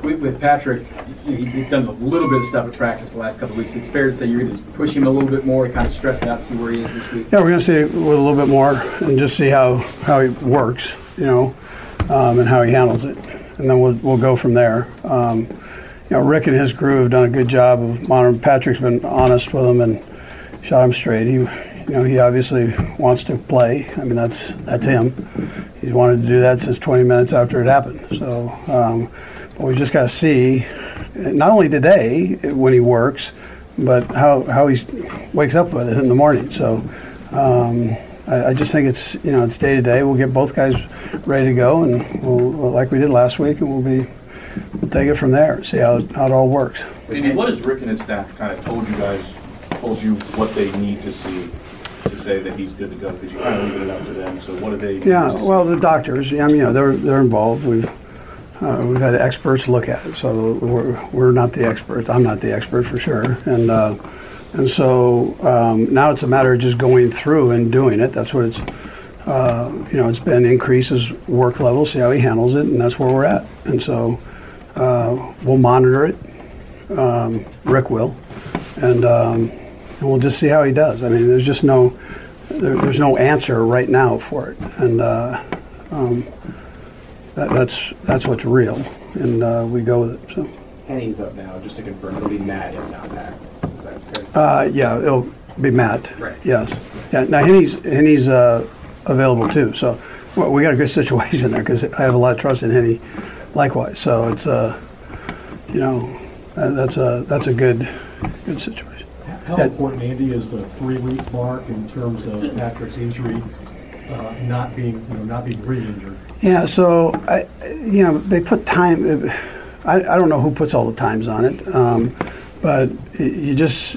with Patrick, you know, he's done a little bit of stuff at practice the last couple of weeks. It's fair to say you're going to push him a little bit more, kind of stress it out, see where he is this week. Yeah, we're going to see with a little bit more and just see how, how he works, you know, um, and how he handles it. And then we'll, we'll go from there. Um, you know, Rick and his crew have done a good job of monitoring. Patrick's been honest with him and shot him straight. He, you know, he obviously wants to play. I mean, that's that's him. He's wanted to do that since 20 minutes after it happened. So, um, we just got to see, not only today when he works, but how how he wakes up with it in the morning. So. Um, I, I just think it's you know it's day to day. We'll get both guys ready to go, and we'll like we did last week, and we'll be we'll take it from there. See how, how it all works. What has Rick and his staff kind of told you guys, told you what they need to see to say that he's good to go? Because you kind of leave it up to them. So what do they? Yeah, well, the doctors, I mean, you know, they're they're involved. We've uh, we've had experts look at it, so we're we're not the experts. I'm not the expert for sure, and uh, and so um, now it's a matter of just going through and doing it. That's what it's. Uh, you know, it's been increase his work level, see how he handles it, and that's where we're at. And so uh, we'll monitor it. Um, Rick will, and um, and we'll just see how he does. I mean, there's just no there, there's no answer right now for it, and uh, um, that, that's that's what's real, and uh, we go with it. So, Henne's up now, just to confirm, it'll be Matt if not Matt. Is that fair uh, yeah, it'll be Matt. Right. Yes. Yeah. Now Henne's Henne's uh, available too, so well, we got a good situation there because I have a lot of trust in Henny. Likewise, so it's uh, you know, uh, that's a that's a good good situation. How Yeah. important, Andy, is the three-week mark in terms of Patrick's injury uh, not being, you know, not being re-injured? Yeah, so I, you know, they put time. I, I don't know who puts all the times on it, um, but you just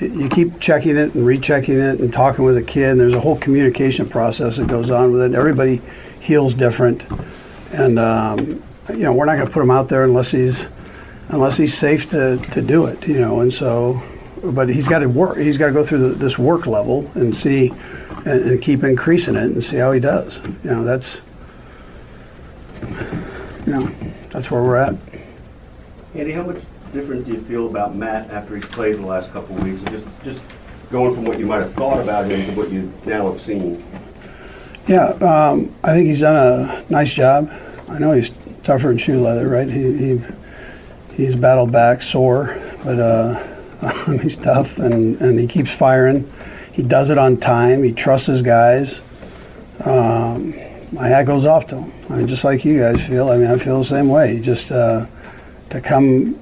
you keep checking it and rechecking it and talking with the kid. And there's a whole communication process that goes on with it. Everybody heals different, and um, you know, we're not going to put him out there unless he's unless he's safe to, to do it. You know, and so, but he's got to work. He's got to go through the, this work level and see and, and keep increasing it and see how he does. You know, that's you know, that's where we're at. Andy, how much different do you feel about Matt after he's played the last couple of weeks? And just, just going from what you might have thought about him to what you now have seen. Yeah, um, I think he's done a nice job. I know he's tougher than shoe leather, right? He, he he's battled back, sore, but uh, he's tough and, and he keeps firing. He does it on time. He trusts his guys. Um, my hat goes off to him. I mean, just like you guys feel. I mean, I feel the same way. Just uh, to come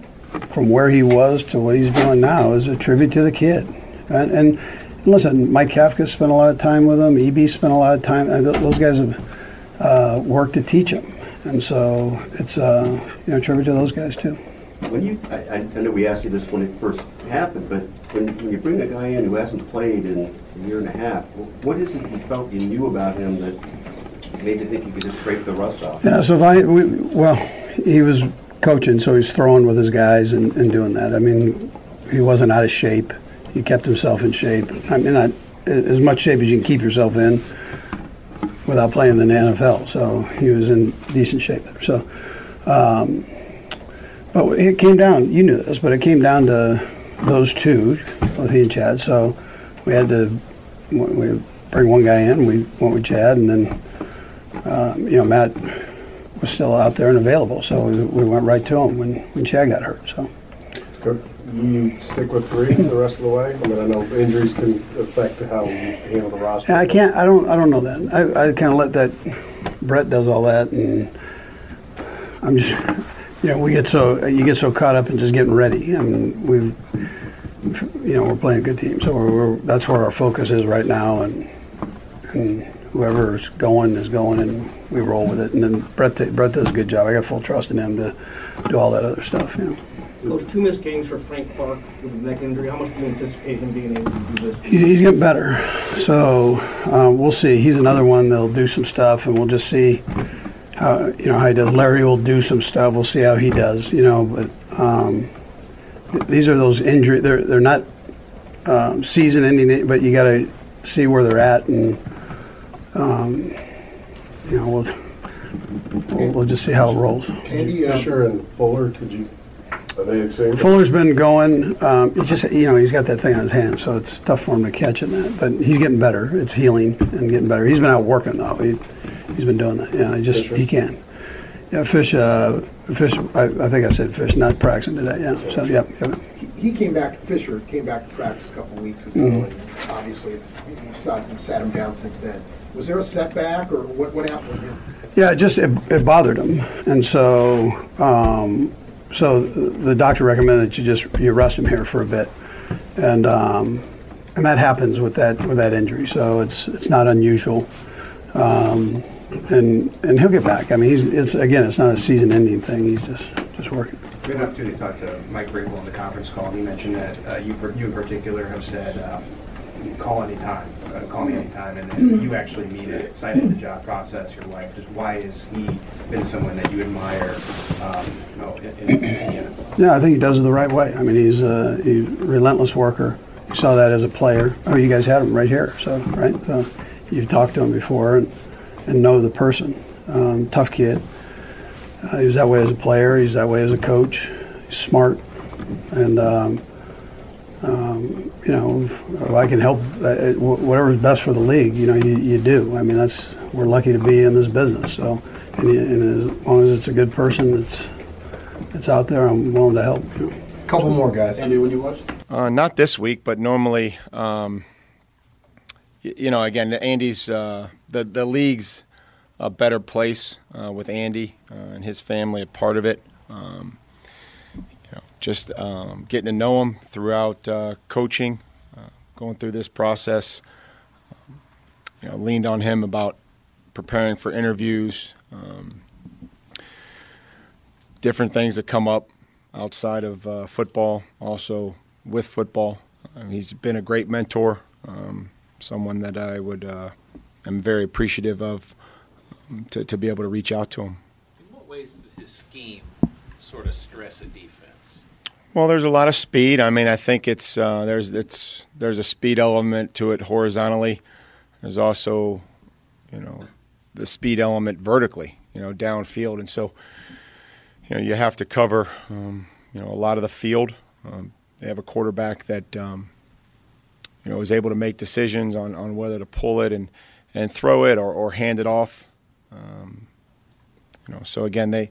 from where he was to what he's doing now is a tribute to the kid. And, and listen, Mike Kafka spent a lot of time with him. EB spent a lot of time. th- Those guys have uh, worked to teach him, and so it's uh, you know a tribute to those guys too. When you, I, I I know we asked you this when it first happened, but when, when you bring a guy in who hasn't played in a year and a half, what is it you felt you knew about him that made you think you could just scrape the rust off? Yeah, so if I, we, well, he was coaching, so he's throwing with his guys and, and doing that. I mean, he wasn't out of shape. He kept himself in shape. I mean, as much shape as you can keep yourself in without playing in the NFL. So he was in decent shape there. So, um, but it came down. You knew this, but it came down to those two, both he and Chad. So we had to we bring one guy in. We went with Chad, and then um, you know Matt was still out there and available. So we, we went right to him when when Chad got hurt. So. you stick with three the rest of the way? I mean, I know injuries can affect how you handle the roster. Yeah, I can't. I don't. I don't know that. I, I kind of let that. Brett does all that, and I'm just. You know, we get so you get so caught up in just getting ready. I mean, we've. You know, we're playing a good team, so we're, we're that's where our focus is right now, and and whoever's going is going, and we roll with it. And then Brett Brett does a good job. I got full trust in him to do all that other stuff. You know. Two missed games for Frank Clark with a neck injury. How much do you anticipate him being able to do this? He's, he's getting better. So uh, we'll see. He's another one that'll do some stuff, and we'll just see how you know how he does. Larry will do some stuff. We'll see how he does. You know, but um, th- these are those injury. They're they're not um, season ending, but you got to see where they're at, and um, you know we'll, we'll we'll just see how it rolls. Andy Fisher and Fuller, could you? Are they the same? Fuller's been going. Um, he just you know he's got that thing on his hand, so it's tough for him to catch in that. But he's getting better. It's healing and getting better. He's been out working though. He he's been doing that. Yeah, he just he can. Yeah, fish. Uh, fish. I, I think I said fish, not practicing today. Yeah. So yeah. yeah. He came back, Fisher came back to practice a couple of weeks ago, Mhm. and obviously, it's, you sat, you sat him down since then. Was there a setback, or what, what happened with him? Yeah, it just it, it bothered him, and so um, so the doctor recommended that you just you rest him here for a bit, and um, and that happens with that with that injury. So it's it's not unusual, um, and and he'll get back. I mean, he's it's again, it's not a season-ending thing. He's just just working. We had an opportunity to talk to Mike Vrabel on the conference call, and he mentioned that uh, you, you in particular have said, um, call anytime, uh, call me anytime, and then you actually meet it, cited the job process, your wife. Just why has he been someone that you admire, um, you know, in, in, in? Yeah, I think he does it the right way. I mean, he's a, he's a relentless worker. You saw that as a player. Oh, you guys had him right here, so right. So you've talked to him before and, and know the person. Um, tough kid. Uh, he was that way as a player. He's that way as a coach. He's smart, and um, um, you know, if I can help uh, wh- whatever's best for the league. You know, you, you do. I mean, that's we're lucky to be in this business. So, and, and as long as it's a good person that's that's out there, I'm willing to help. You know. Couple more guys. Andy, when you watch? Uh, not this week, but normally, um, y- you know, again, Andy's uh, the the league's a better place uh, with Andy uh, and his family a part of it. Um, you know, just um, getting to know him throughout uh, coaching, uh, going through this process. Um, you know, leaned on him about preparing for interviews, um, different things that come up outside of uh, football, also with football. Um, he's been a great mentor, um, someone that I would uh, am very appreciative of um, to, to be able to reach out to him. In what ways does his scheme sort of stress a defense? Well, there's a lot of speed. I mean, I think it's uh, there's it's there's a speed element to it horizontally. There's also, you know, the speed element vertically, you know, downfield, and so you know you have to cover um, you know a lot of the field. Um, they have a quarterback that um, you know is able to make decisions on, on whether to pull it and and throw it or, or hand it off. Um, you know, so again, they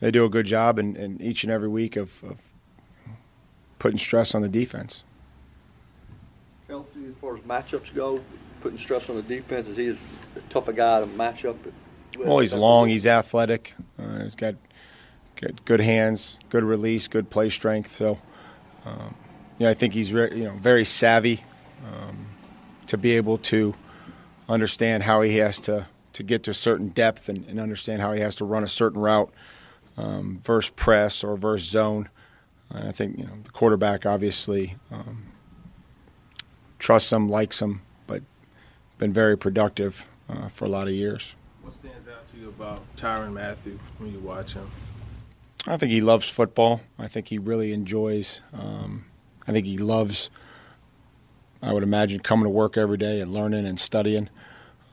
they do a good job and each and every week of, of putting stress on the defense. Kelce, as far as matchups go, putting stress on the defense, is he as tough a guy to match up with? Well, he's long, he's athletic, uh, he's got, got good hands, good release, good play strength. So, um, yeah, I think he's re- you know very savvy um, to be able to understand how he has to to get to a certain depth and, and understand how he has to run a certain route um, versus press or versus zone. And I think you know the quarterback obviously um, trusts him, likes him, but been very productive uh, for a lot of years. What stands out to you about Tyrann Mathieu when you watch him? I think he loves football. I think he really enjoys. Um, I think he loves. I would imagine coming to work every day and learning and studying.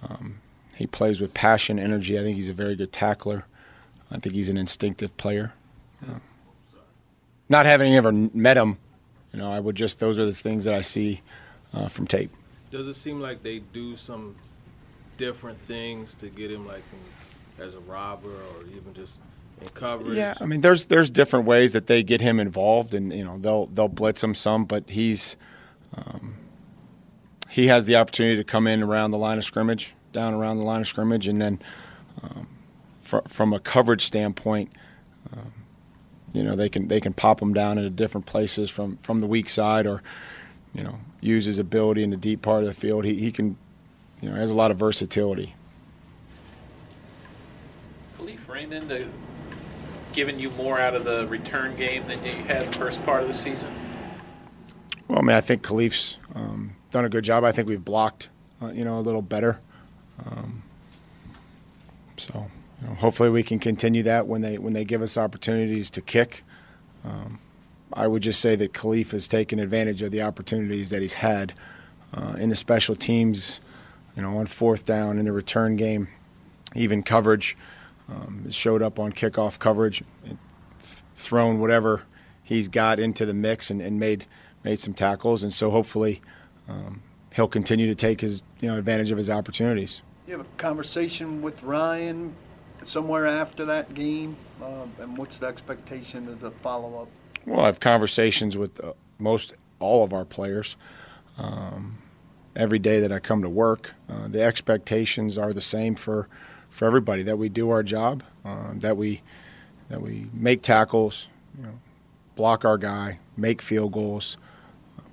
Um, he plays with passion, energy. I think he's a very good tackler. I think he's an instinctive player. Uh, not having ever met him, you know, I would just those are the things that I see uh, from tape. Does it seem like they do some different things to get him like in, as a robber or even just in coverage. Yeah, I mean, there's there's different ways that they get him involved, and you know they'll they'll blitz him some, but he's um, he has the opportunity to come in around the line of scrimmage, down around the line of scrimmage, and then um, fr- from a coverage standpoint, you know they can they can pop him down into different places from from the weak side, or you know use his ability in the deep part of the field. He he can you know has a lot of versatility. Kalif Raymond uh, giving you more out of the return game than you had the first part of the season? Well, I mean, I think Kalif's um, done a good job. I think we've blocked, uh, you know, a little better. Um, so, you know, hopefully, we can continue that when they when they give us opportunities to kick. Um, I would just say that Kalif has taken advantage of the opportunities that he's had uh, in the special teams, you know, on fourth down in the return game, even coverage. Um, showed up on kickoff coverage, thrown whatever he's got into the mix, and, and made made some tackles. And so hopefully um, he'll continue to take his you know advantage of his opportunities. You have a conversation with Ryan somewhere after that game, uh, and what's the expectation of the follow up? Well, I have conversations with uh, most all of our players um, every day that I come to work. Uh, the expectations are the same for for everybody that we do our job, uh, that we that we make tackles, you know, block our guy, make field goals,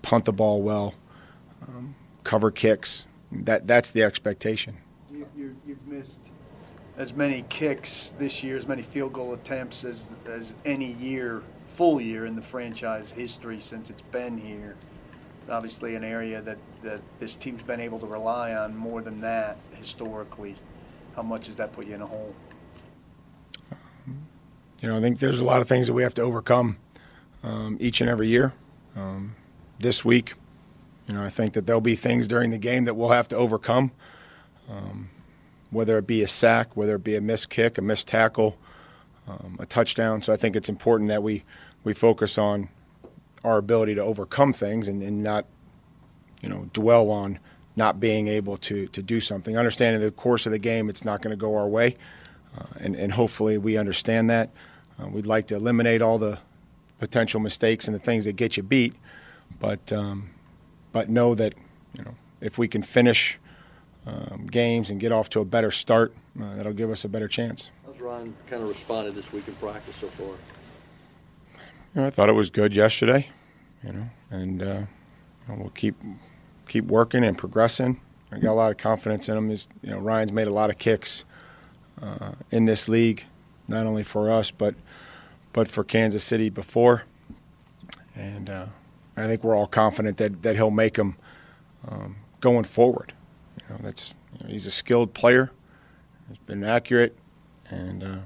punt the ball well, um, cover kicks. That that's the expectation. You, you, you've missed as many kicks this year, as many field goal attempts as as any year, full year in the franchise history since it's been here. It's obviously an area that, that this team's been able to rely on more than that historically. How much does that put you in a hole? You know, I think there's a lot of things that we have to overcome um, each and every year. Um, this week, you know, I think that there'll be things during the game that we'll have to overcome, um, whether it be a sack, whether it be a missed kick, a missed tackle, um, a touchdown. So I think it's important that we, we focus on our ability to overcome things and, and not, you know, dwell on not being able to, to do something. Understanding the course of the game, it's not going to go our way. Uh, and, and hopefully we understand that. Uh, we'd like to eliminate all the potential mistakes and the things that get you beat, but um, but know that you know if we can finish um, games and get off to a better start, uh, that'll give us a better chance. How's Ryan kind of responded this week in practice so far? You know, I thought it was good yesterday, you know, and uh, we'll keep keep working and progressing. I got a lot of confidence in him. He's, you know, Ryan's made a lot of kicks uh, in this league, not only for us but but for Kansas City before. And uh, I think we're all confident that, that he'll make them um, going forward. Know, that's you know, he's a skilled player. He's been accurate, and uh,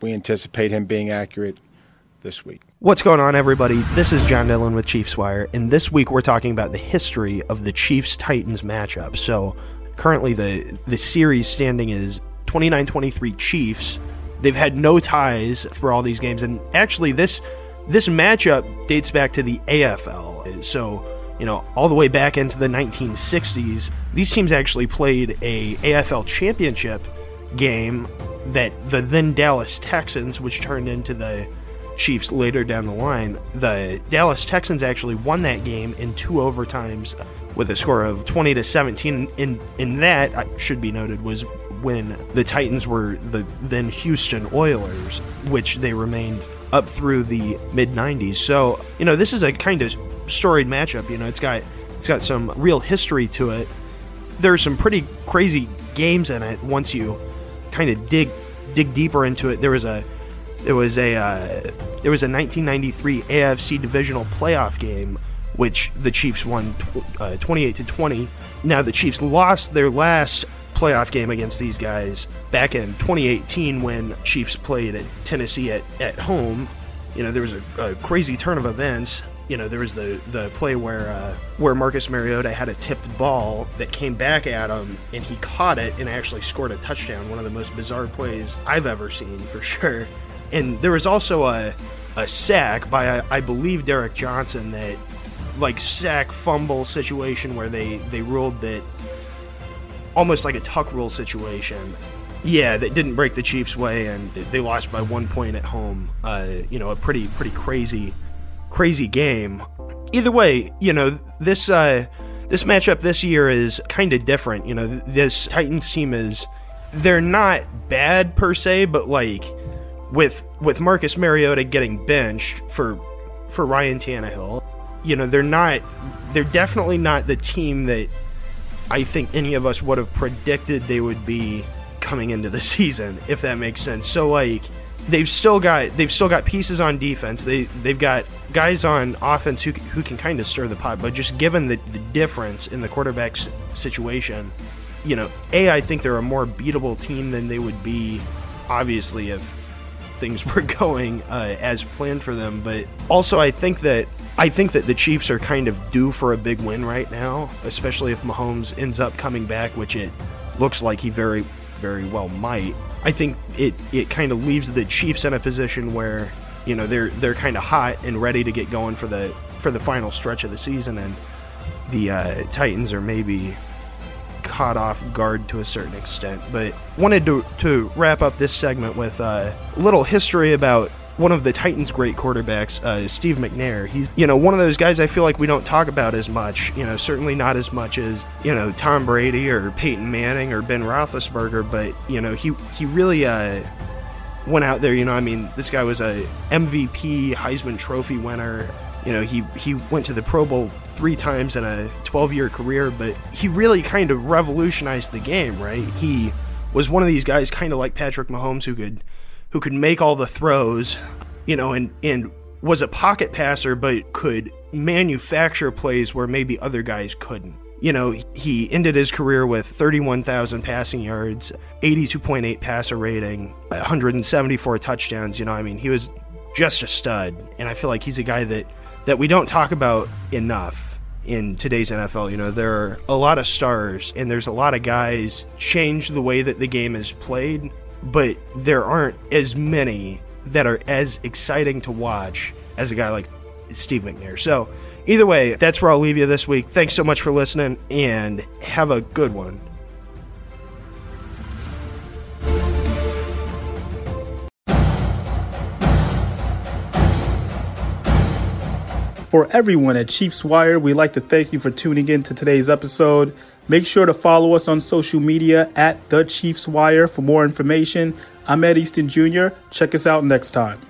we anticipate him being accurate this week. What's going on, everybody? This is John Dillon with Chiefs Wire, and this week we're talking about the history of the Chiefs Titans matchup. So, currently the the series standing is 29-23 Chiefs. They've had no ties for all these games, and actually this this matchup dates back to the AFL. So, you know, all the way back into the 1960s, these teams actually played a AFL championship game that the then Dallas Texans, which turned into the Chiefs later down the line, the Dallas Texans actually won that game in two overtimes with a score of 20 to 17. In in that should be noted was when the Titans were the then Houston Oilers, which they remained up through the mid 90s. So, you know, this is a kind of storied matchup, you know, it's got it's got some real history to it. There's some pretty crazy games in it once you kind of dig dig deeper into it. There was a there was a uh, there was a 1993 AFC divisional playoff game which the Chiefs won tw- uh, 28 to 20. Now the Chiefs lost their last playoff game against these guys back in 2018 when Chiefs played at Tennessee at, at home. You know, there was a, a crazy turn of events. You know, there was the, the play where uh, where Marcus Mariota had a tipped ball that came back at him, and he caught it and actually scored a touchdown. One of the most bizarre plays I've ever seen, for sure. And there was also a a sack by I, I believe Derrick Johnson that like sack fumble situation where they they ruled that almost like a tuck rule situation Yeah, that didn't break the Chiefs' way, and they lost by one point at home. Uh, you know, a pretty pretty crazy, crazy game. Either way, you know this uh, this matchup this year is kind of different. You know, this Titans team is they're not bad per se, but like with with Marcus Mariota getting benched for for Ryan Tannehill, you know, they're not they're definitely not the team that I think any of us would have predicted they would be coming into the season, if that makes sense. So like they've still got they've still got pieces on defense. They they've got guys on offense who who can kind of stir the pot. But just given the, the difference in the quarterback situation, you know, a I think they're a more beatable team than they would be, obviously if things were going uh, as planned for them. But also I think that I think that the Chiefs are kind of due for a big win right now, especially if Mahomes ends up coming back, which it looks like he very very well might. I think it it kind of leaves the Chiefs in a position where you know they're they're kind of hot and ready to get going for the for the final stretch of the season, and the uh, Titans are maybe caught off guard to a certain extent. But wanted to to wrap up this segment with uh, a little history about one of the Titans' great quarterbacks, uh, Steve McNair. He's you know one of those guys I feel like we don't talk about as much. You know, certainly not as much as you know Tom Brady or Peyton Manning or Ben Roethlisberger. But you know he he really uh, went out there. You know, I mean, this guy was a MVP, Heisman Trophy winner. You know, he he went to the Pro Bowl three times in a 12 year career, but he really kind of revolutionized the game. Right? He was one of these guys, kind of like Patrick Mahomes, who could who could make all the throws, you know, and and was a pocket passer, but could manufacture plays where maybe other guys couldn't. You know, he ended his career with 31,000 passing yards, 82.8 passer rating, 174 touchdowns. You know, I mean, he was just a stud, and I feel like he's a guy that that we don't talk about enough in today's NFL. You know, there are a lot of stars, and there's a lot of guys change the way that the game is played but there aren't as many that are as exciting to watch as a guy like Steve McNair. So, either way, that's where I'll leave you this week. Thanks so much for listening and have a good one. For everyone at Chiefs Wire, we'd like to thank you for tuning in to today's episode. Make sure to follow us on social media at The Chiefs Wire for more information. I'm Ed Easton Jr. Check us out next time.